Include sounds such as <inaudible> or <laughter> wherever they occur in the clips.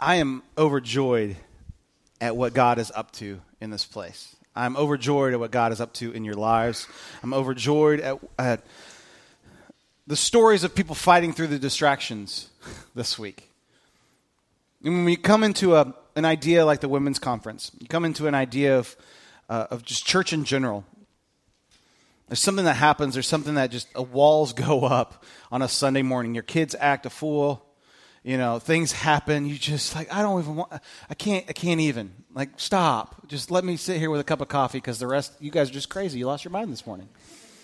I am overjoyed at what God is up to in this place. I'm overjoyed at what God is up to in your lives. I'm overjoyed at, at the stories of people fighting through the distractions this week. And when we come into a, an idea like the women's conference, you come into an idea of, uh, of just church in general. There's something that happens, there's something that just uh, walls <laughs> go up on a Sunday morning. Your kids act a fool you know things happen you just like i don't even want i can't i can't even. Like stop. Just let me sit here with a cup of coffee because the rest you guys are just crazy. You lost your mind this morning.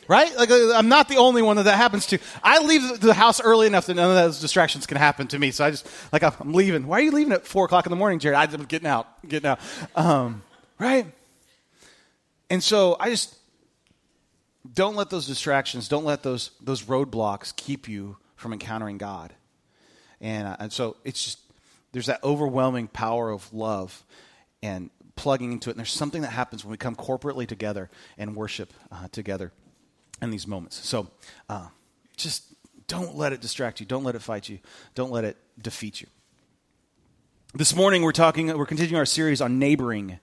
Right? Like uh, i'm not the only one that that happens to. I leave the house early enough that none of those distractions can happen to me. So i just like i'm leaving. Why are you leaving at four o'clock in the morning jared? I'm getting out getting out. Um, right? And so i just don't let those distractions don't let those those roadblocks keep you from encountering god and, uh, and so it's just, there's that overwhelming power of love and plugging into it. And there's something that happens when we come corporately together and worship uh, together in these moments. So uh, just don't let it distract you. Don't let it fight you. Don't let it defeat you. This morning we're talking. We're continuing our series on neighboring.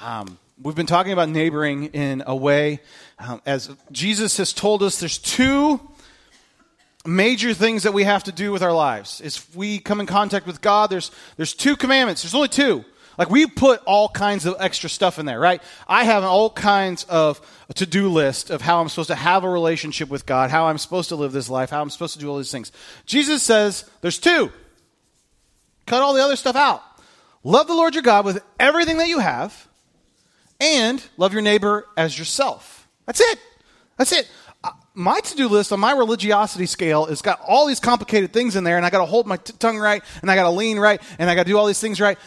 Um, we've been talking about neighboring in a way um, as Jesus has told us. There's two major things that we have to do with our lives. Is we come in contact with God, there's, there's two commandments. There's only two. Like we put all kinds of extra stuff in there, right? I have all kinds of to-do list of how I'm supposed to have a relationship with God, how I'm supposed to live this life, how I'm supposed to do all these things. Jesus says there's two. Cut all the other stuff out. Love the Lord your God with everything that you have, and love your neighbor as yourself. That's it. That's it my to-do list on my religiosity scale has got all these complicated things in there and i got to hold my t- tongue right and i got to lean right and i got to do all these things right.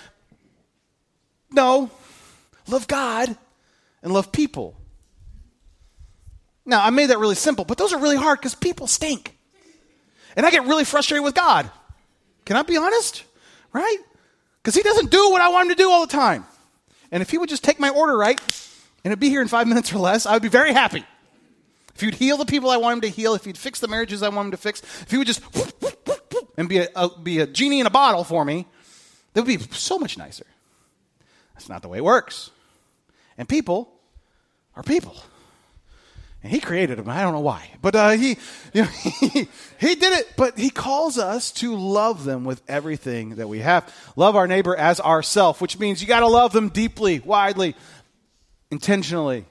No. Love god and love people. Now i made that really simple but those are really hard because people stink. And i get really frustrated with god. Can i be honest? Right? Because he doesn't do what i want him to do all the time. And if he would just take my order right and it'd be here in five minutes or less i would be very happy if he'd heal the people I want him to heal, if he'd fix the marriages I want him to fix, if he would just and be a, a, be a genie in a bottle for me, that would be so much nicer. That's not the way it works. And people are people. And he created them. I don't know why. But uh, he, <laughs> you know, he, he did it. But he calls us to love them with everything that we have. Love our neighbor as ourself, which means you got to love them deeply, widely, intentionally.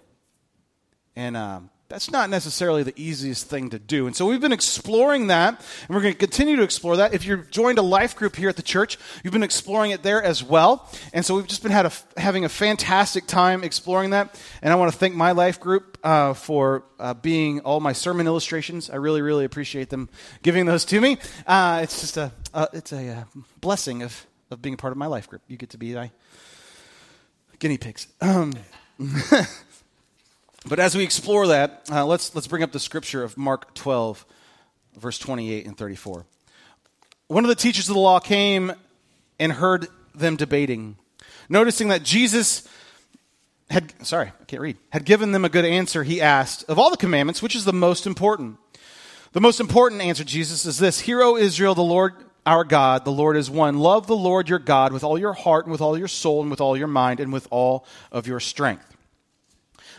And um, that's not necessarily the easiest thing to do. And so we've been exploring that, and we're going to continue to explore that. If you've joined a life group here at the church, you've been exploring it there as well. And so we've just been a, having a fantastic time exploring that. And I want to thank my life group uh, for uh, being all my sermon illustrations. I really, really appreciate them giving those to me. Uh, it's just a, uh, it's a uh, blessing of, of being a part of my life group. You get to be my guinea pigs. Um, <laughs> But as we explore that, uh, let's, let's bring up the scripture of Mark 12, verse 28 and 34. One of the teachers of the law came and heard them debating. Noticing that Jesus had, sorry, I can't read, had given them a good answer, he asked, Of all the commandments, which is the most important? The most important answer, Jesus, is this Hear, O Israel, the Lord our God, the Lord is one. Love the Lord your God with all your heart and with all your soul and with all your mind and with all of your strength.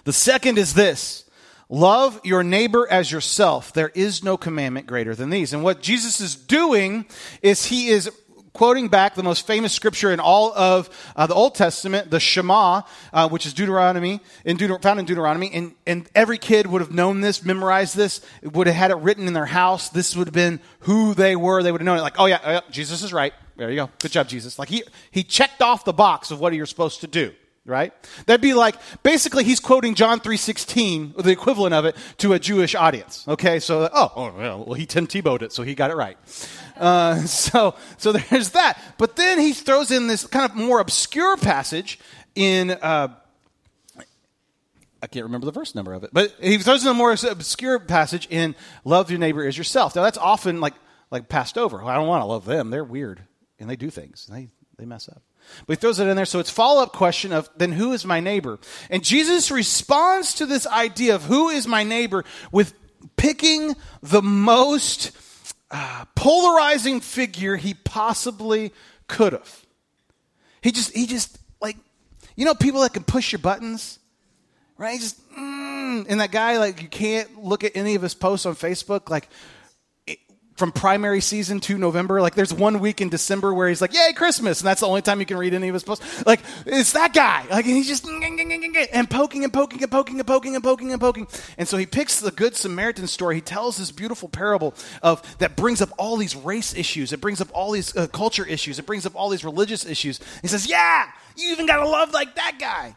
The second is this love your neighbor as yourself. There is no commandment greater than these. And what Jesus is doing is he is quoting back the most famous scripture in all of uh, the Old Testament, the Shema, uh, which is Deuteronomy, in found in Deuteronomy. And, and every kid would have known this, memorized this, would have had it written in their house. This would have been who they were. They would have known it. Like, oh yeah, oh, yeah Jesus is right. There you go. Good job, Jesus. Like he, he checked off the box of what you're supposed to do right that'd be like basically he's quoting john 3.16 or the equivalent of it to a jewish audience okay so oh, oh well he tim tebowed it so he got it right uh, <laughs> so so there's that but then he throws in this kind of more obscure passage in uh, I can't remember the verse number of it, but he throws in a more obscure passage in "Love your neighbor as yourself." Now that's often like like passed over. I don't want to love them; they're weird and they do things. And They they mess up. But he throws it in there. So it's follow up question of then who is my neighbor? And Jesus responds to this idea of who is my neighbor with picking the most uh, polarizing figure he possibly could have. He just, he just, like, you know, people that can push your buttons, right? Just, mm, and that guy, like, you can't look at any of his posts on Facebook, like, from primary season to November. Like there's one week in December where he's like, "Yay, Christmas!" and that's the only time you can read any of his posts. Like it's that guy. Like he's just and poking and poking and poking and poking and poking and poking. And so he picks the Good Samaritan story. He tells this beautiful parable of that brings up all these race issues. It brings up all these uh, culture issues. It brings up all these religious issues. He says, "Yeah, you even got to love like that guy."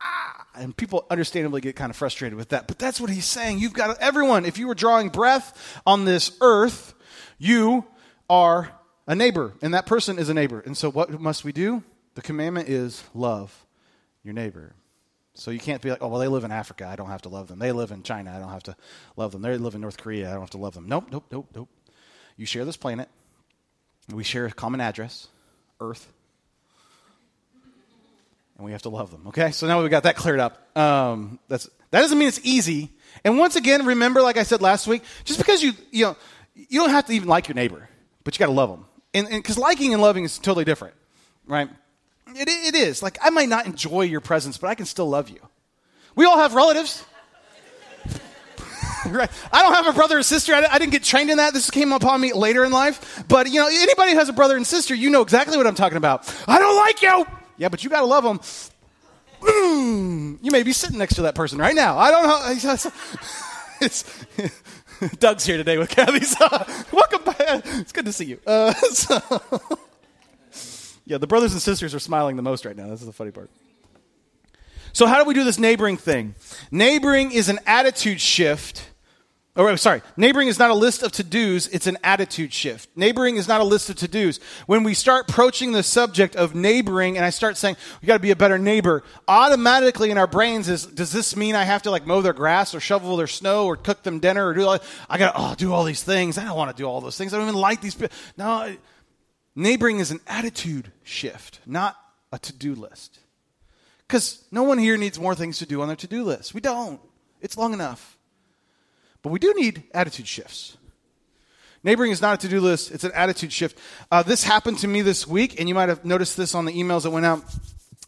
Ah, and people understandably get kind of frustrated with that. But that's what he's saying. You've got everyone, if you were drawing breath on this earth, you are a neighbor, and that person is a neighbor. And so, what must we do? The commandment is love your neighbor. So you can't be like, oh, well, they live in Africa. I don't have to love them. They live in China. I don't have to love them. They live in North Korea. I don't have to love them. Nope, nope, nope, nope. You share this planet. We share a common address, Earth and we have to love them. Okay, so now we've got that cleared up. Um, that's that doesn't mean it's easy. And once again, remember, like I said last week, just because you you know you don't have to even like your neighbor, but you got to love them, and because liking and loving is totally different, right? It, it is like I might not enjoy your presence, but I can still love you. We all have relatives. <laughs> right? I don't have a brother or sister. I, I, didn't get trained in that. This came upon me later in life. But you know, anybody who has a brother and sister, you know exactly what I'm talking about. I don't like you. Yeah, but you got to love them. <clears throat> You may be sitting next to that person right now. I don't know. <laughs> It's, <laughs> Doug's here today with Kathy. So <laughs> welcome back. It's good to see you. Uh, so, yeah, the brothers and sisters are smiling the most right now. This is the funny part. So, how do we do this neighboring thing? Neighboring is an attitude shift Oh, or sorry, neighboring is not a list of to dos, it's an attitude shift. Neighboring is not a list of to dos. When we start approaching the subject of neighboring and I start saying, we got to be a better neighbor, automatically in our brains is, does this mean I have to like mow their grass or shovel their snow or cook them dinner or do all, I got to oh, do all these things. I don't want to do all those things. I don't even like these people. No, neighboring is an attitude shift, not a to do list. Because no one here needs more things to do on their to do list. We don't. It's long enough. But we do need attitude shifts. Neighboring is not a to do list, it's an attitude shift. Uh, this happened to me this week, and you might have noticed this on the emails that went out.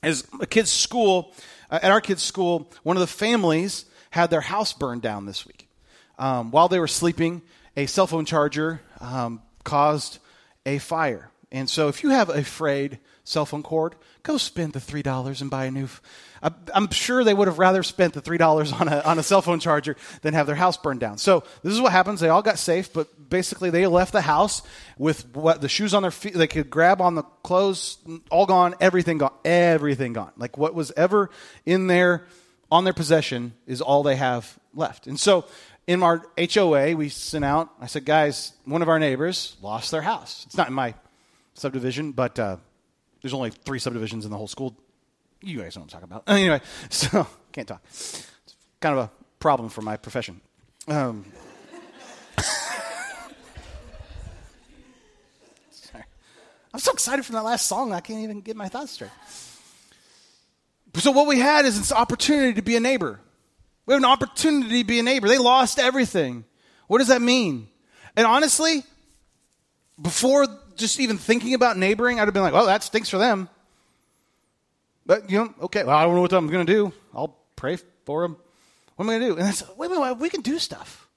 As a kid's school, uh, at our kid's school, one of the families had their house burned down this week. Um, while they were sleeping, a cell phone charger um, caused a fire. And so, if you have a frayed cell phone cord, go spend the $3 and buy a new. I, I'm sure they would have rather spent the $3 on a, on a cell phone charger than have their house burned down. So this is what happens. They all got safe, but basically they left the house with what the shoes on their feet, they could grab on the clothes, all gone, everything gone, everything gone. Like what was ever in their, on their possession is all they have left. And so in our HOA, we sent out, I said, guys, one of our neighbors lost their house. It's not in my subdivision, but uh, there's only three subdivisions in the whole school. You guys know what I'm talking about. Anyway, <laughs> so can't talk. It's kind of a problem for my profession. Um, sorry. I'm so excited from that last song, I can't even get my thoughts straight. So, what we had is this opportunity to be a neighbor. We have an opportunity to be a neighbor. They lost everything. What does that mean? And honestly, before just even thinking about neighboring, I'd have been like, well, that stinks for them. But, you know, okay, well, I don't know what I'm going to do. I'll pray for them. What am I going to do? And I said, wait, wait, wait, we can do stuff.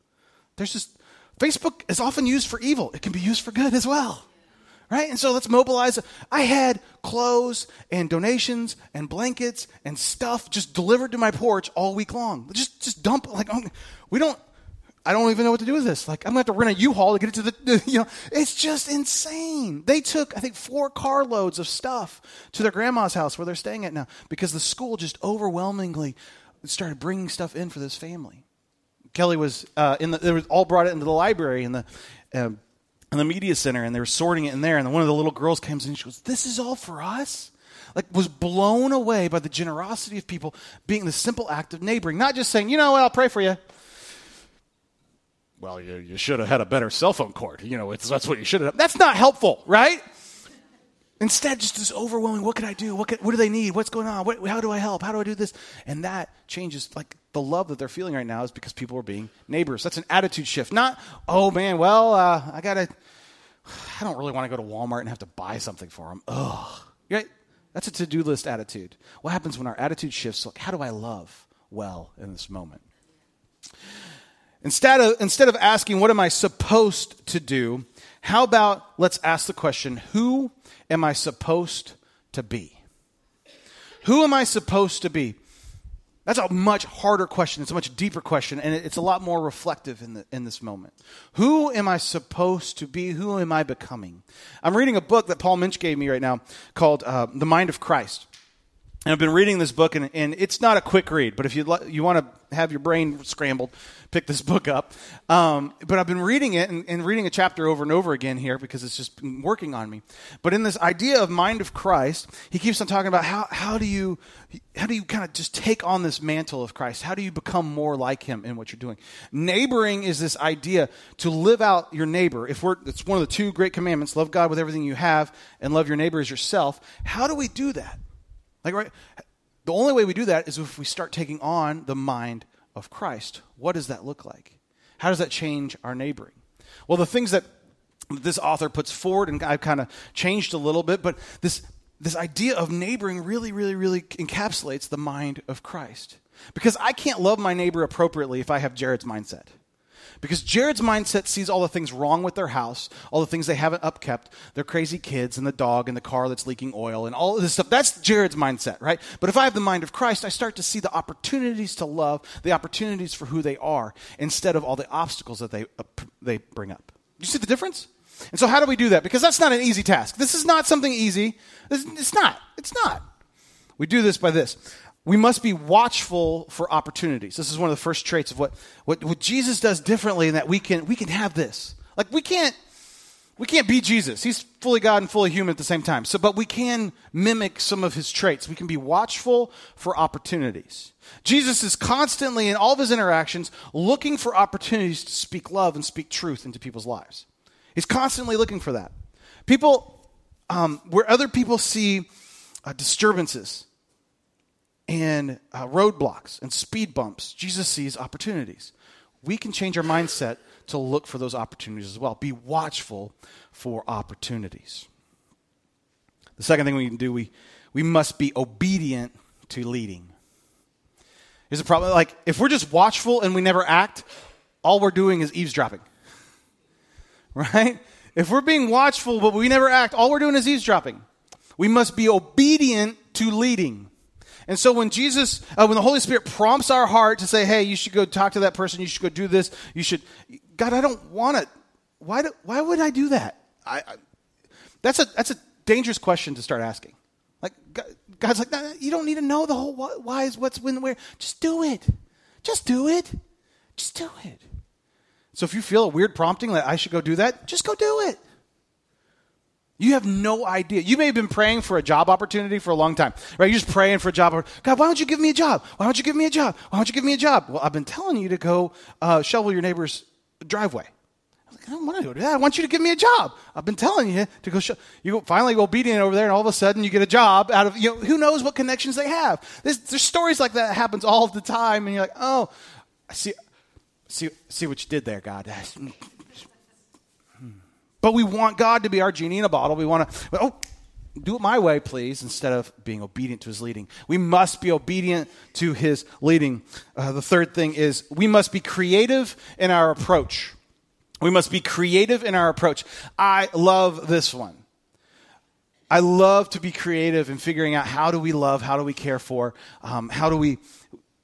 There's just, Facebook is often used for evil. It can be used for good as well. Right? And so let's mobilize. I had clothes and donations and blankets and stuff just delivered to my porch all week long. Just, just dump, like, oh, we don't, I don't even know what to do with this. Like, I'm going to have to rent a U-Haul to get it to <laughs> the, you know, it's just insane. They took, I think, four carloads of stuff to their grandma's house where they're staying at now because the school just overwhelmingly started bringing stuff in for this family. Kelly was uh, in the, they were all brought it into the library in the, um, in the media center and they were sorting it in there. And one of the little girls comes in and she goes, This is all for us? Like, was blown away by the generosity of people being the simple act of neighboring, not just saying, You know what, I'll pray for you well, you, you should have had a better cell phone cord. You know, that's what you should have. That's not helpful, right? Instead, just this overwhelming, what can I do? What, what do they need? What's going on? What, how do I help? How do I do this? And that changes, like, the love that they're feeling right now is because people are being neighbors. That's an attitude shift. Not, oh man, well, uh, I got to, <sighs> I don't really want to go to Walmart and have to buy something for them. Ugh. Right? That's a to do list attitude. What happens when our attitude shifts? Like, how do I love well in this moment? Instead of, instead of asking, what am I supposed to do? How about let's ask the question, who am I supposed to be? Who am I supposed to be? That's a much harder question. It's a much deeper question, and it's a lot more reflective in, the, in this moment. Who am I supposed to be? Who am I becoming? I'm reading a book that Paul Minch gave me right now called uh, The Mind of Christ. And I've been reading this book, and, and it's not a quick read, but if you, you want to have your brain scrambled, pick this <laughs> book up. Um, but I've been reading it and, and, reading a chapter over and over again here because it's just been working on me. But in this idea of mind of Christ, he keeps on talking about how, how do you how do you kind of just take on this mantle of Christ? How do you become more like him in what you're doing? Neighboring is this idea to live out your neighbor. If we're it's one of the two great commandments, love God with everything you have and love your neighbor as yourself. How do we do that? Like, right? The only way we do that is if we start taking on the mind of Christ. What does that look like? How does that change our neighboring? Well, the things that this author puts forward, and I've kind of changed a little bit, but this, this idea of neighboring really, really, really encapsulates the mind of Christ. Because I can't love my neighbor appropriately if I have Jared's mindset. Because Jared's mindset sees all the things wrong with their house, all the things they haven't upkept, their crazy kids and the dog and the car that's leaking oil and all of this stuff. That's Jared's mindset, right? But if I have the mind of Christ, I start to see the opportunities to love, the opportunities for who they are, instead of all the obstacles that they, uh, they bring up. You see the difference? And so, how do we do that? Because that's not an easy task. This is not something easy. It's not. It's not. We do this by this we must be watchful for opportunities. This is one of the first traits of what, what, what Jesus does differently in that we can, we can have this. Like we can't, we can't be Jesus. He's fully God and fully human at the same time. So, but we can mimic some of his traits. We can be watchful for opportunities. Jesus is constantly in all of his interactions looking for opportunities to speak love and speak truth into people's lives. He's constantly looking for that. People, um, where other people see uh, disturbances, and uh, roadblocks and speed bumps, Jesus sees opportunities. We can change our mindset to look for those opportunities as well. Be watchful for opportunities. The second thing we can do, we, we must be obedient to leading. Here's a problem like, if we're just watchful and we never act, all we're doing is eavesdropping. <laughs> Right? If we're being watchful but we never act, all we're doing is eavesdropping. We must be obedient to leading. And so when Jesus, uh, when the Holy Spirit prompts our heart to say, hey, you should go talk to that person, you should go do this, you should, God, I don't want it. Why, do, why would I do that? I, I, that's, a, that's a dangerous question to start asking. Like, God's like, nah, you don't need to know the whole why is what's when, where. Just do it. Just do it. Just do it. So if you feel a weird prompting that I should go do that, just go do it. You have no idea. You may have been praying for a job opportunity for a long time, right? You're just praying for a job. God, why don't you give me a job? Why don't you give me a job? Why don't you give me a job? Well, I've been telling you to go uh, shovel your neighbor's driveway. I, like, I don't want to do that. I want you to give me a job. I've been telling you to go. Show. You finally go obedient over there, and all of a sudden you get a job out of you know who knows what connections they have. There's, there's stories like that, that happens all the time, and you're like, oh, I see, see, see what you did there, God. <laughs> But we want God to be our genie in a bottle. We want to, oh, do it my way, please, instead of being obedient to his leading. We must be obedient to his leading. Uh, the third thing is we must be creative in our approach. We must be creative in our approach. I love this one. I love to be creative in figuring out how do we love, how do we care for, um, how do we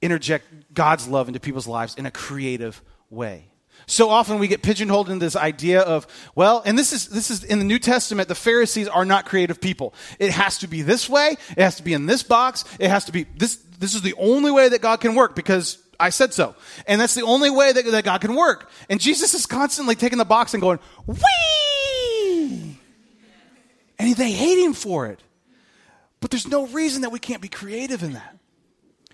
interject God's love into people's lives in a creative way. So often we get pigeonholed into this idea of, well, and this is, this is in the New Testament, the Pharisees are not creative people. It has to be this way. It has to be in this box. It has to be this, this is the only way that God can work because I said so. And that's the only way that, that God can work. And Jesus is constantly taking the box and going, wee! And they hate him for it. But there's no reason that we can't be creative in that.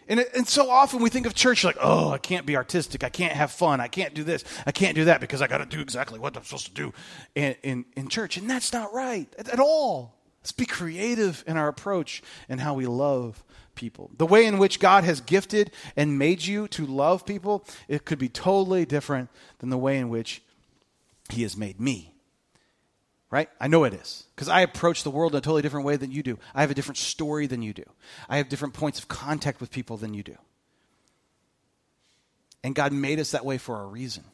And, it, and so often we think of church like, oh, I can't be artistic. I can't have fun. I can't do this. I can't do that because I got to do exactly what I'm supposed to do in, in, in church. And that's not right at, at all. Let's be creative in our approach and how we love people. The way in which God has gifted and made you to love people, it could be totally different than the way in which He has made me. Right? I know it is because I approach the world in a totally different way than you do. I have a different story than you do. I have different points of contact with people than you do. And God made us that way for a reason.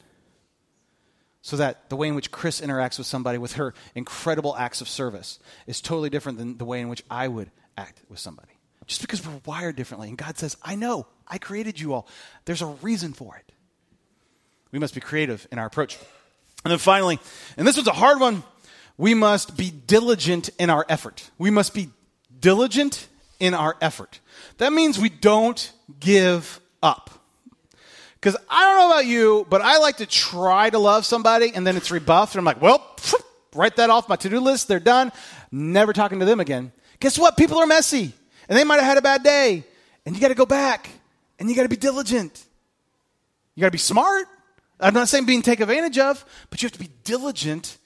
So that the way in which Chris interacts with somebody with her incredible acts of service is totally different than the way in which I would act with somebody. Just because we're wired differently. And God says, I know, I created you all. There's a reason for it. We must be creative in our approach. And then finally, and this one's a hard one, we must be diligent in our effort. We must be diligent in our effort. That means we don't give up. Because I don't know about you, but I like to try to love somebody and then it's rebuffed, and I'm like, well, write that off my to do list. They're done. Never talking to them again. Guess what? People are messy, and they might have had a bad day, and you got to go back, and you got to be diligent. You got to be smart. I'm not saying being taken advantage of, but you have to be diligent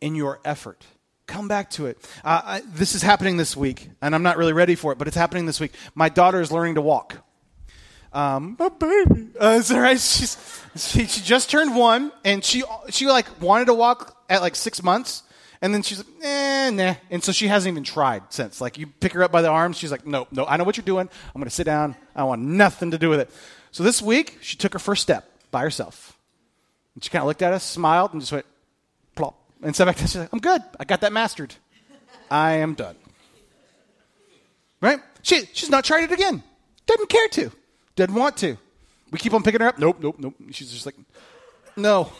in your effort. Come back to it. Uh, I, this is happening this week, and I'm not really ready for it, but it's happening this week. My daughter is learning to walk. Um, my baby. Uh, all right. <laughs> She's, she, she just turned one, and she she like wanted to walk at like six months, and then she's like, eh, nah. And so she hasn't even tried since. Like you pick her up by the arms, she's like, no, no, I know what you're doing. I'm going to sit down. I want nothing to do with it. So this week, she took her first step by herself. And she kind of looked at us, smiled, and just went and so back down. She's like, I'm good. I got that mastered. I am done. Right? She she's not tried it again. Doesn't care to. Doesn't want to. We keep on picking her up. Nope, nope, nope. She's just like, no.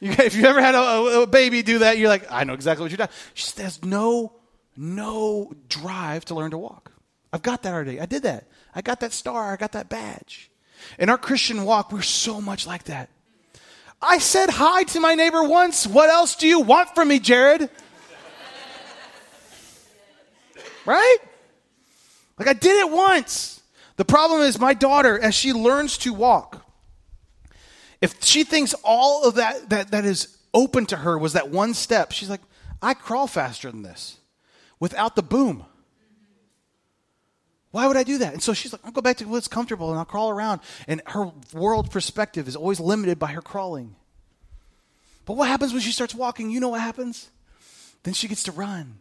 You, if you ever had a, a, baby do that, you're like, I know exactly what you're doing. She has no, no drive to learn to walk. I've got that already. I did that. I got that star. I got that badge. In our Christian walk, we're so much like that. I said hi to my neighbor once. What else do you want from me, Jared? right? Like I did it once. The problem is, my daughter, as she learns to walk, if she thinks all of that, that, that is open to her was that one step, she's like, I crawl faster than this without the boom. Why would I do that? And so she's like, I'll go back to what's comfortable and I'll crawl around. And her world perspective is always limited by her crawling. But what happens when she starts walking? You know what happens? Then she gets to run.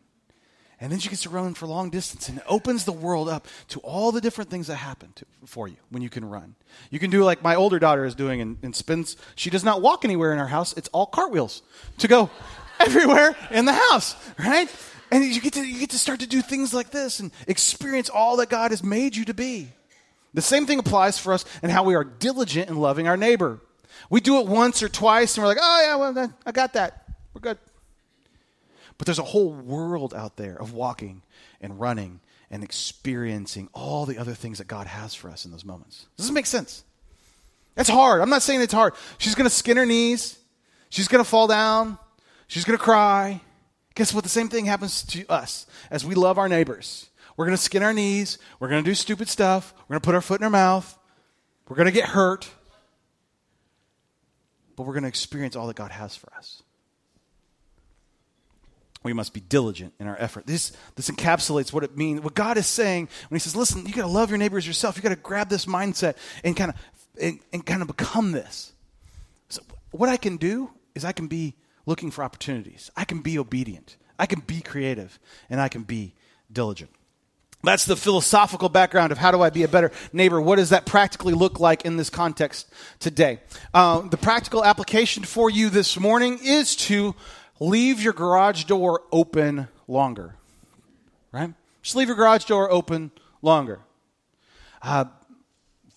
And then she gets to run for long distance and opens the world up to all the different things that happen to, for you when you can run. You can do like my older daughter is doing and, and spins. She does not walk anywhere in our house. It's all cartwheels to go <laughs> everywhere in the house, right? And you get to you get to start to do things like this and experience all that God has made you to be. The same thing applies for us and how we are diligent in loving our neighbor. We do it once or twice and we're like, "Oh yeah, well I got that. We're good." But there's a whole world out there of walking and running and experiencing all the other things that God has for us in those moments. Does this make sense? It's hard. I'm not saying it's hard. She's going to skin her knees. She's going to fall down. She's going to cry. Guess what? The same thing happens to us as we love our neighbors. We're going to skin our knees. We're going to do stupid stuff. We're going to put our foot in our mouth. We're going to get hurt. But we're going to experience all that God has for us we must be diligent in our effort. This, this encapsulates what it means. What God is saying when He says, listen, you got to love your neighbors yourself. You got to grab this mindset and kind of and, and kind of become this. So what I can do is I can be looking for opportunities. I can be obedient. I can be creative, and I can be diligent. That's the philosophical background of how do I be a better neighbor. What does that practically look like in this context today? Uh, the practical application for you this morning is to leave your garage door open longer. Right? Just leave your garage door open longer. Uh,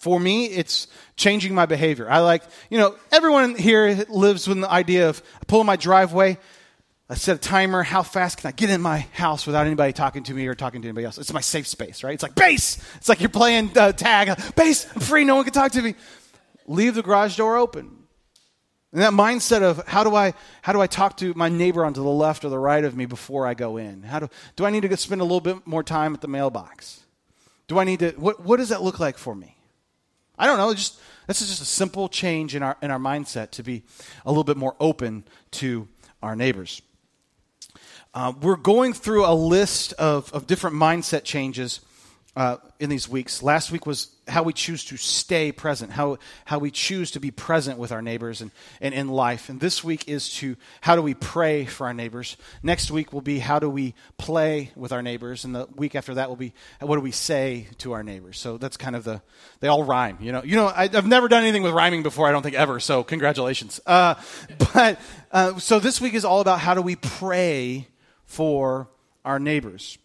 for me, it's changing my behavior. I like, you know, everyone here lives with the idea of I pull in my driveway, I set a timer. How fast can I get in my house without anybody talking to me or talking to anybody else? It's my safe space, right? It's like base. It's like you're playing uh, tag. Base, I'm free. No one can talk to me. Leave the garage door open. And that mindset of how do I how do I talk to my neighbor on to the left or the right of me before I go in? How do do I need to spend a little bit more time at the mailbox? Do I need to what what does that look like for me? I don't know, just this is just a simple change in our in our mindset to be a little bit more open to our neighbors. Uh, we're going through a list of, of different mindset changes uh, in these weeks. Last week was how we choose to stay present, how, how we choose to be present with our neighbors and, and in life. And this week is to how do we pray for our neighbors. Next week will be how do we play with our neighbors. And the week after that will be what do we say to our neighbors. So that's kind of the, they all rhyme. You know, you know I, have never done anything with rhyming before, I don't think ever. So congratulations. Uh, <laughs> but uh, so this week is all about how do we pray for our neighbors.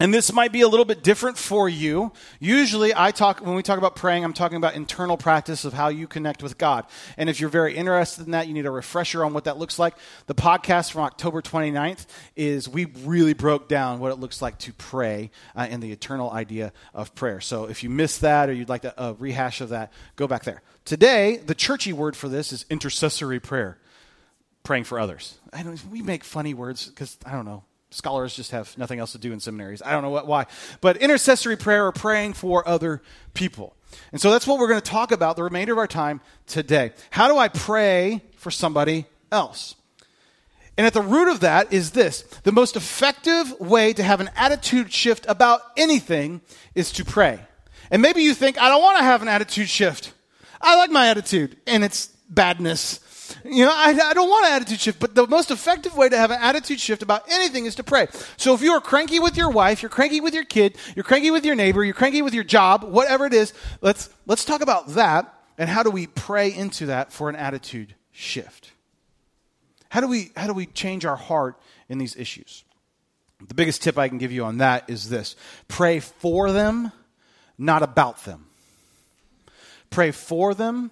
And this might be a little bit different for you. Usually, I talk, when we talk about praying, I'm talking about internal practice of how you connect with God. And if you're very interested in that, you need a refresher on what that looks like. The podcast from October 29th is we really broke down what it looks like to pray uh, and the eternal idea of prayer. So if you missed that or you'd like a, a rehash of that, go back there. Today, the churchy word for this is intercessory prayer, praying for others. I we make funny words because, I don't know, Scholars just have nothing else to do in seminaries. I don't know what, why. But intercessory prayer or praying for other people. And so that's what we're going to talk about the remainder of our time today. How do I pray for somebody else? And at the root of that is this the most effective way to have an attitude shift about anything is to pray. And maybe you think, I don't want to have an attitude shift. I like my attitude and its badness you know, I, I don't want an attitude shift, but the most effective way to have an attitude shift about anything is to pray. So if you are cranky with your wife, you're cranky with your kid, you're cranky with your neighbor, you're cranky with your job, whatever it is, let's, let's talk about that and how do we pray into that for an attitude shift. How do we, how do we change our heart in these issues? The biggest tip I can give you on that is this pray for them, not about them. Pray for them,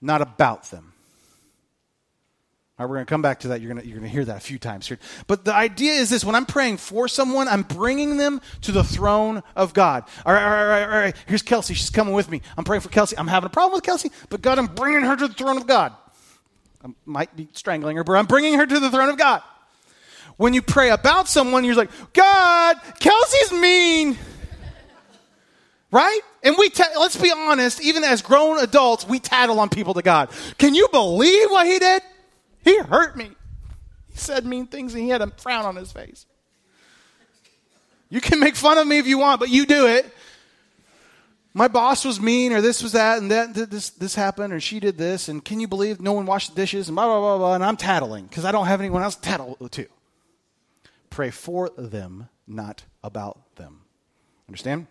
not about them. All right, we're going to come back to that. You're going you're to hear that a few times here. But the idea is this when I'm praying for someone, I'm bringing them to the throne of God. All right, all right, all right, all right. Here's Kelsey. She's coming with me. I'm praying for Kelsey. I'm having a problem with Kelsey, but God, I'm bringing her to the throne of God. I might be strangling her, but I'm bringing her to the throne of God. When you pray about someone, you're like, God, Kelsey's mean. Right? And we, ta- let's be honest, even as grown adults, we tattle on people to God. Can you believe what he did? He hurt me. He said mean things and he had a frown on his face. You can make fun of me if you want, but you do it. My boss was mean, or this was that, and that this this happened, or she did this, and can you believe no one washed the dishes, and blah blah blah blah, and I'm tattling because I don't have anyone else to tattle to. Pray for them, not about them. Understand?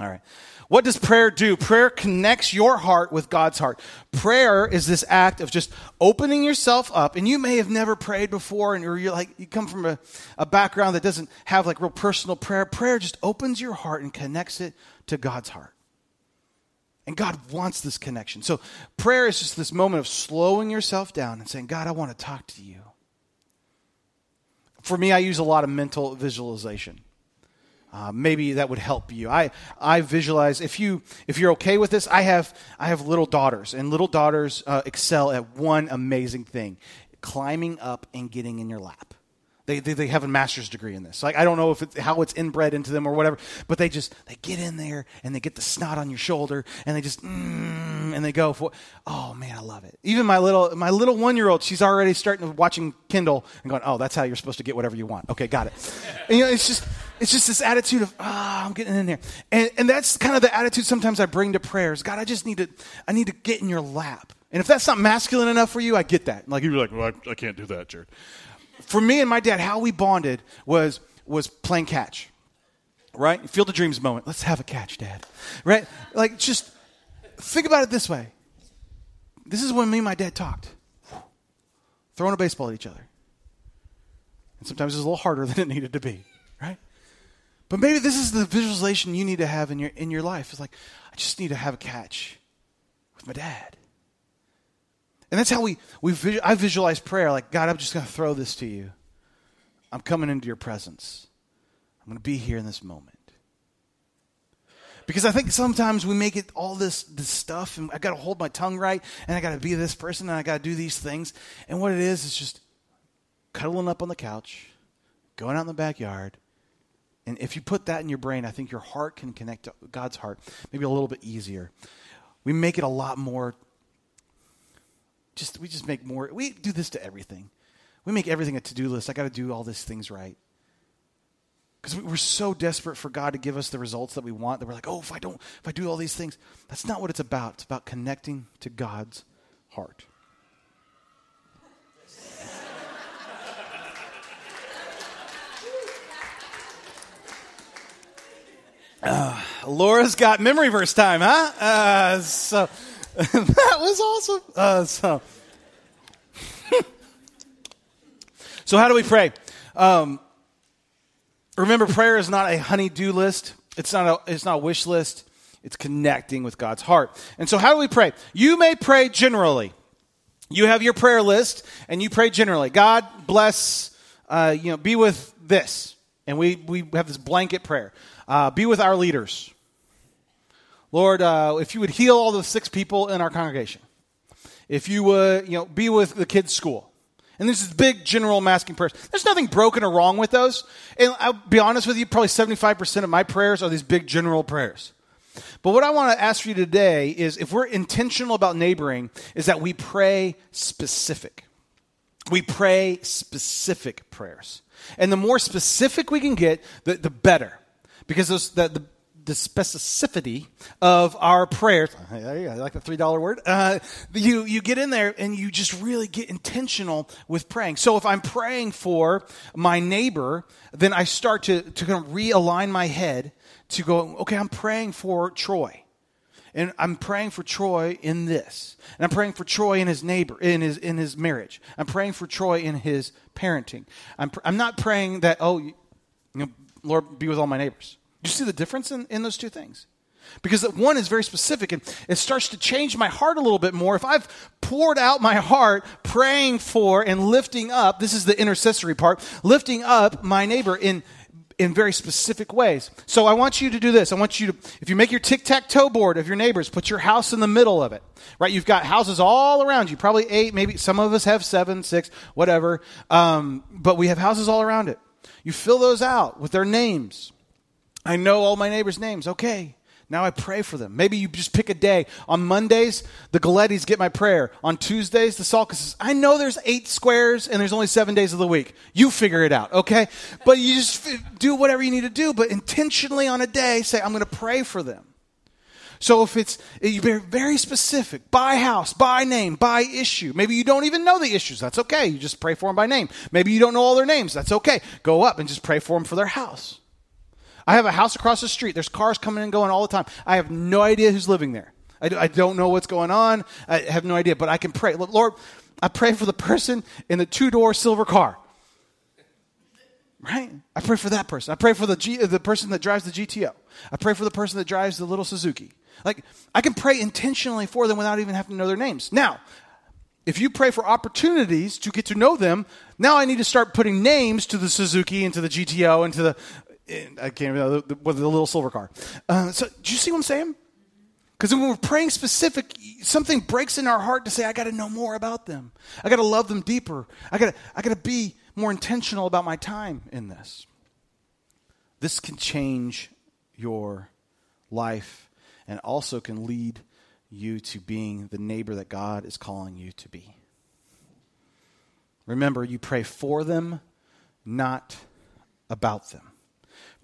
All right. What does prayer do? Prayer connects your heart with God's heart. Prayer is this act of just opening yourself up. And you may have never prayed before, and you're like, you come from a, a background that doesn't have like real personal prayer. Prayer just opens your heart and connects it to God's heart. And God wants this connection. So prayer is just this moment of slowing yourself down and saying, God, I want to talk to you. For me, I use a lot of mental visualization. Uh, maybe that would help you. I, I visualize if you if you're okay with this. I have I have little daughters, and little daughters uh, excel at one amazing thing: climbing up and getting in your lap. They, they, they, have a master's degree in this. Like I don't know if it's how it's inbred into them or whatever, but they just they get in there and they get the snot on your shoulder and they just mm, and they go for. Oh man, I love it. Even my little my little one year old, she's already starting to watching Kindle and going, oh, that's how you're supposed to get whatever you want. Okay, got it. And, you know, it's just it's just this attitude of ah, oh, I'm getting in there, and and that's kind of the attitude sometimes I bring to prayers. God, I just need to I need to get in your lap. And if that's not masculine enough for you, I get that. Like you're like, well, I, I can't do that, Jared for me and my dad, how we bonded was was playing catch. Right? Field of Dreams moment. Let's have a catch, Dad. Right? Like just think about it this way. This is when me and my dad talked. Throwing a baseball at each other. And sometimes it's a little harder <laughs> than it needed to be? But maybe this is the visualization you need to have in your in your life. It's like, I just need to have a catch with my dad. And that's how we, we I visualize prayer like, God, I'm just going to throw this to you. I'm coming into your presence. I'm going to be here in this moment. Because I think sometimes we make it all this, this stuff, and I got to hold my tongue right, and I got to be this person, and I got to do these things. And what it is is just cuddling up on the couch, going out in the backyard. And if you put that in your brain, I think your heart can connect to God's heart maybe a little bit easier. We make it a lot more just we just make more. We do this to everything. We make everything a to-do list. I got to do all these things right. Because we're so desperate for God to give us the results that we want that we're like, oh, if I don't, if I do all these things, that's not what it's about. It's about connecting to God's heart. Uh, Laura's got memory verse time, huh? Uh, so <laughs> that was awesome. Uh, so, <laughs> so how do we pray? Um, remember, prayer is not a honey-do list. It's not a. It's not a wish list. It's connecting with God's heart. And so, how do we pray? You may pray generally. You have your prayer list, and you pray generally. God bless. Uh, you know, be with this, and we we have this blanket prayer. Uh, be with our leaders. Lord, uh, if you would heal all the six people in our congregation. If you would, you know, be with the kids' school. And this is big general masking prayers. There's nothing broken or wrong with those. And I'll be honest with you, probably 75% of my prayers are these big general prayers. But what I want to ask for you today is if we're intentional about neighboring, is that we pray specific. We pray specific prayers. And the more specific we can get, the, the better because those, the, the, the specificity of our prayers, I like the $3 word, uh, you, you get in there and you just really get intentional with praying. So if I'm praying for my neighbor, then I start to, to kind of realign my head to go, okay, I'm praying for Troy. And I'm praying for Troy in this. And I'm praying for Troy in his neighbor, in his, in his marriage. I'm praying for Troy in his parenting. I'm, pr- I'm not praying that, oh, you know, Lord, be with all my neighbors. Do you see the difference in, in those two things? Because one is very specific and it starts to change my heart a little bit more. If I've poured out my heart praying for and lifting up, this is the intercessory part, lifting up my neighbor in, in very specific ways. So I want you to do this. I want you to, if you make your tic tac toe board of your neighbors, put your house in the middle of it, right? You've got houses all around you, probably eight, maybe some of us have seven, six, whatever. Um, but we have houses all around it. You fill those out with their names. I know all my neighbors' names. Okay. Now I pray for them. Maybe you just pick a day. On Mondays, the Galettis get my prayer. On Tuesdays, the Salkuses. I know there's eight squares and there's only seven days of the week. You figure it out, okay? But you just do whatever you need to do, but intentionally on a day, say, I'm going to pray for them. So if it's eh, you're very specific, by house, by name, by issue. Maybe you don't even know the issues. That's okay. You just pray for them by name. Maybe you don't know all their names. That's okay. Go up and just pray for them for their house. I have a house across the street. There's cars coming and going all the time. I have no idea who's living there. I, I don't know what's going on. I have no idea, but I can pray. Lord, I pray for the person in the two door silver car. Right? I pray for that person. I pray for the, G, the person that drives the GTO. I pray for the person that drives the little Suzuki. Like, I can pray intentionally for them without even having to know their names. Now, if you pray for opportunities to get to know them, now I need to start putting names to the Suzuki and to the GTO and to the I can't remember the, the, the little silver car. Uh, so, do you see what I'm saying? Because when we're praying specific, something breaks in our heart to say, I got to know more about them. I got to love them deeper. I got to I got to be more intentional about my time in this. This can change your life and also can lead you to being the neighbor that God is calling you to be. Remember, you pray for them, not about them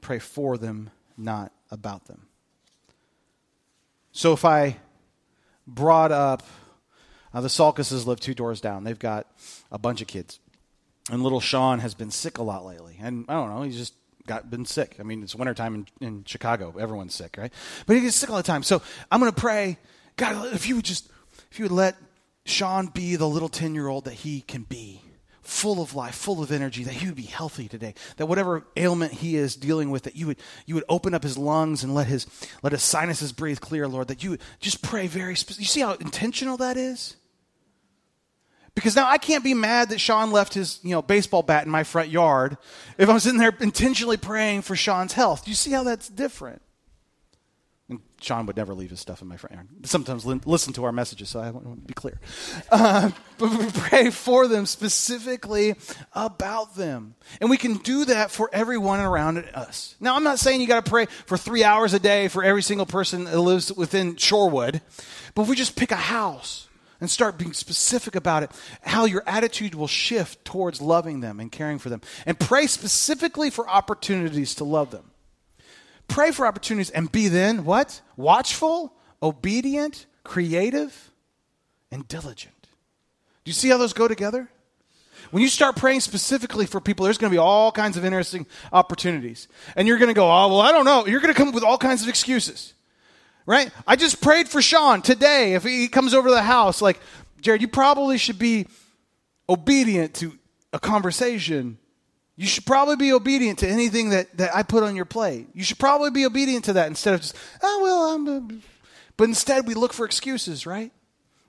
pray for them, not about them. So if I brought up uh, the Salkuses live two doors down, they've got a bunch of kids. And little Sean has been sick a lot lately. And I don't know, he's just got been sick. I mean, it's wintertime in, in Chicago. Everyone's sick, right? But he gets sick all the time. So I'm going to pray, God, if you would just, if you would let Sean be the little 10 year old that he can be full of life, full of energy, that he would be healthy today. That whatever ailment he is dealing with, that you would you would open up his lungs and let his let his sinuses breathe clear, Lord. That you would just pray very specific. You see how intentional that is? Because now I can't be mad that Sean left his, you know, baseball bat in my front yard if I'm sitting there intentionally praying for Sean's health. Do you see how that's different? Sean would never leave his stuff in my yard. Sometimes li- listen to our messages, so I want to be clear. Uh, <laughs> but we pray for them specifically about them. And we can do that for everyone around us. Now, I'm not saying you got to pray for three hours a day for every single person that lives within Shorewood, but if we just pick a house, and start being specific about it, how your attitude will shift towards loving them and caring for them. And pray specifically for opportunities to love them. Pray for opportunities and be then what? Watchful, obedient, creative, and diligent. Do you see how those go together? When you start praying specifically for people, there's going to be all kinds of interesting opportunities. And you're going to go, oh, well, I don't know. You're going to come up with all kinds of excuses right? I just prayed for Sean today. If he comes over to the house, like, Jared, you probably should be obedient to a conversation. You should probably be obedient to anything that, that I put on your plate. You should probably be obedient to that instead of just, oh, well, I'm. But instead, we look for excuses, right?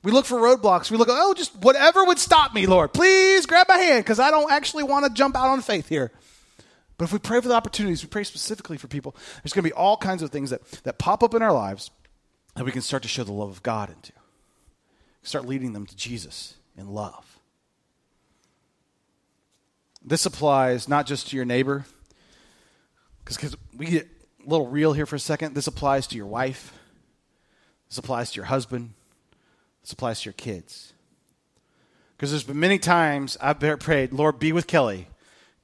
We look for roadblocks. We look, oh, just whatever would stop me, Lord. Please grab my hand because I don't actually want to jump out on faith here. But if we pray for the opportunities, we pray specifically for people, there's going to be all kinds of things that, that pop up in our lives that we can start to show the love of God into. Start leading them to Jesus in love. This applies not just to your neighbor, because we get a little real here for a second. This applies to your wife, this applies to your husband, this applies to your kids. Because there's been many times I've prayed, Lord, be with Kelly,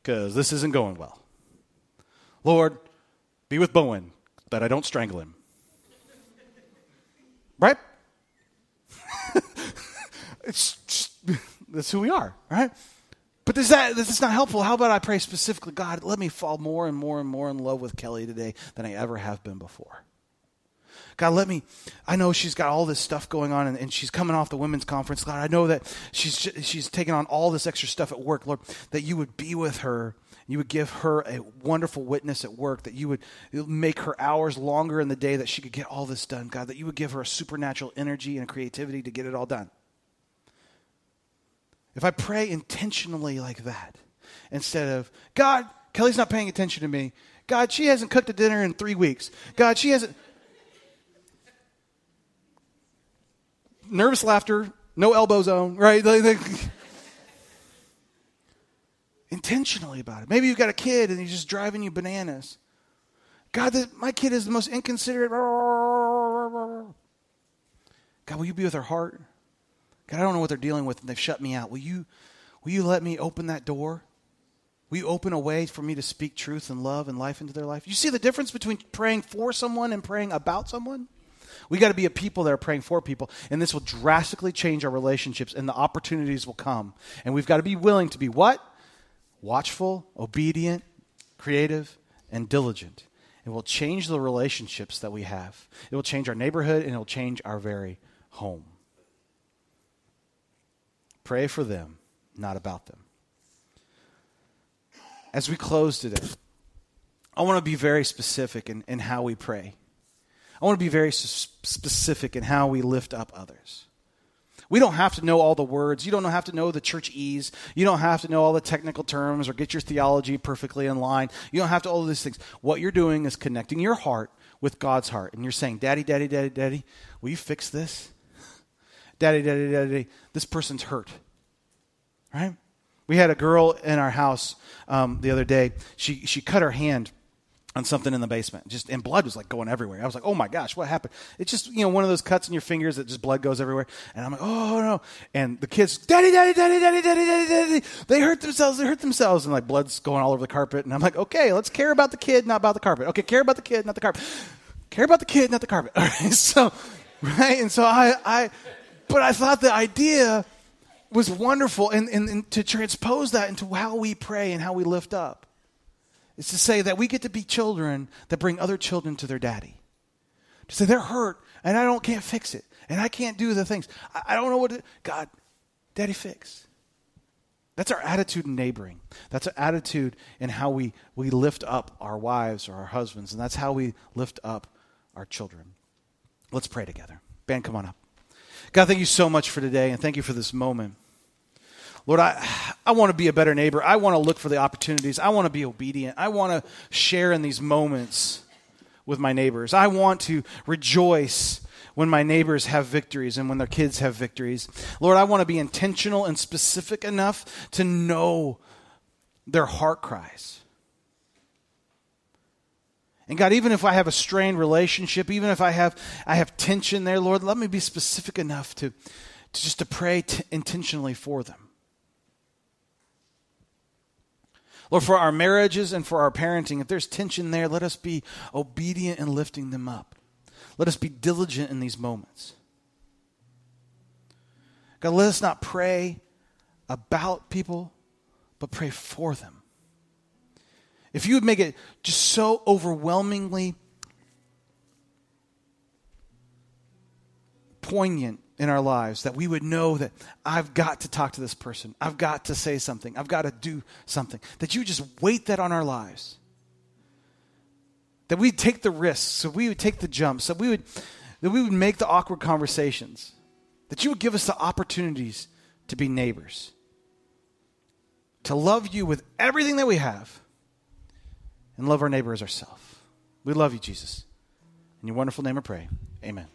because this isn't going well. Lord, be with Bowen, that I don't strangle him. Right? <laughs> it's just, that's who we are, right? But is that this is not helpful. How about I pray specifically, God, let me fall more and more and more in love with Kelly today than I ever have been before. God, let me, I know she's got all this stuff going on and, and, she's coming off the women's conference. God, I know that she's, she's taking on all this extra stuff at work. Lord, that you would be with her you would give her a wonderful witness at work, that you would make her hours longer in the day that she could get all this done, God, that you would give her a supernatural energy and creativity to get it all done. If I pray intentionally like that, instead of, God, Kelly's not paying attention to me. God, she hasn't cooked a dinner in three weeks. God, she hasn't. Nervous laughter, no elbow zone, right? <laughs> intentionally about it. Maybe you've got a kid and he's just driving you bananas. God, my kid is the most inconsiderate. God, will you be with her heart? God, I don't know what they're dealing with and they've shut me out. Will you, will you let me open that door? Will you open a way for me to speak truth and love and life into their life? You see the difference between praying for someone and praying about someone? We got to be a people that are praying for people, and this will drastically change our relationships, and the opportunities will come. And we've got to be willing to be what? watchful, obedient, creative, and diligent. It will change the relationships that we have. It will change our neighborhood and it will change our very home. Pray for them, not about them. As we close today, I want to be very specific in, in how we pray. I want to be very specific in how we lift up others. We don't have to know all the words. You don't have to know the churchese. You don't have to know all the technical terms or get your theology perfectly in line. You don't have to all of these things. What you're doing is connecting your heart with God's heart. And you're saying, Daddy, Daddy, Daddy, Daddy, will you fix this? Daddy, Daddy, Daddy, this person's hurt. Right? We had a girl in our house um, the other day. She, she cut her hand on something in the basement. Just and blood was like going everywhere. I was like, "Oh my gosh, what happened?" It's just you know one of those cuts in your fingers that just blood goes everywhere. And I'm like, "Oh no!" And the kids, "Daddy, daddy, daddy, daddy, daddy, daddy, daddy!" They hurt themselves. They hurt themselves, and like blood's going all over the carpet. And I'm like, "Okay, let's care about the kid, not about the carpet. Okay, care about the kid, not the carpet. Care about the kid, not the carpet." <laughs> All right, so right, and so I, I, but I thought the idea was wonderful, and, and, and to transpose that into how we pray and how we lift up is to say that we get to be children that bring other children to their daddy. To say they're hurt and I don't can't fix it and I can't do the things. I, I don't know what to, God, daddy fix. That's our attitude in neighboring. That's our attitude in how we, we lift up our wives or our husbands, and that's how we lift up our children. Let's pray together. Ben, come on up. God, thank you so much for today, and thank you for this moment. Lord, I, I want to be a better neighbor. I want to look for the opportunities. I want to be obedient. I want to share in these moments with my neighbors. I want to rejoice when my neighbors have victories and when their kids have victories. Lord, I want to be intentional and specific enough to know their heart cries. And God, even if I have a strained relationship, even if I have I have tension there, Lord, let me be specific enough to to just to pray t- intentionally for them. Lord, for our marriages and for our parenting, if there's tension there, let us be obedient in lifting them up. Let us be diligent in these moments. God, let us not pray about people, but pray for them. If you would make it just so overwhelmingly poignant in our lives that we would know that I've got to talk to this person. I've got to say something. I've got to do something. That you would just weight that on our lives. That we'd take the risks, that we would take the jumps, that we would, that we would make the awkward conversations that you would give us the opportunities to be neighbors, to love you with everything that we have, and love our neighbor as ourselves. We love you, Jesus. In your wonderful name I pray. Amen.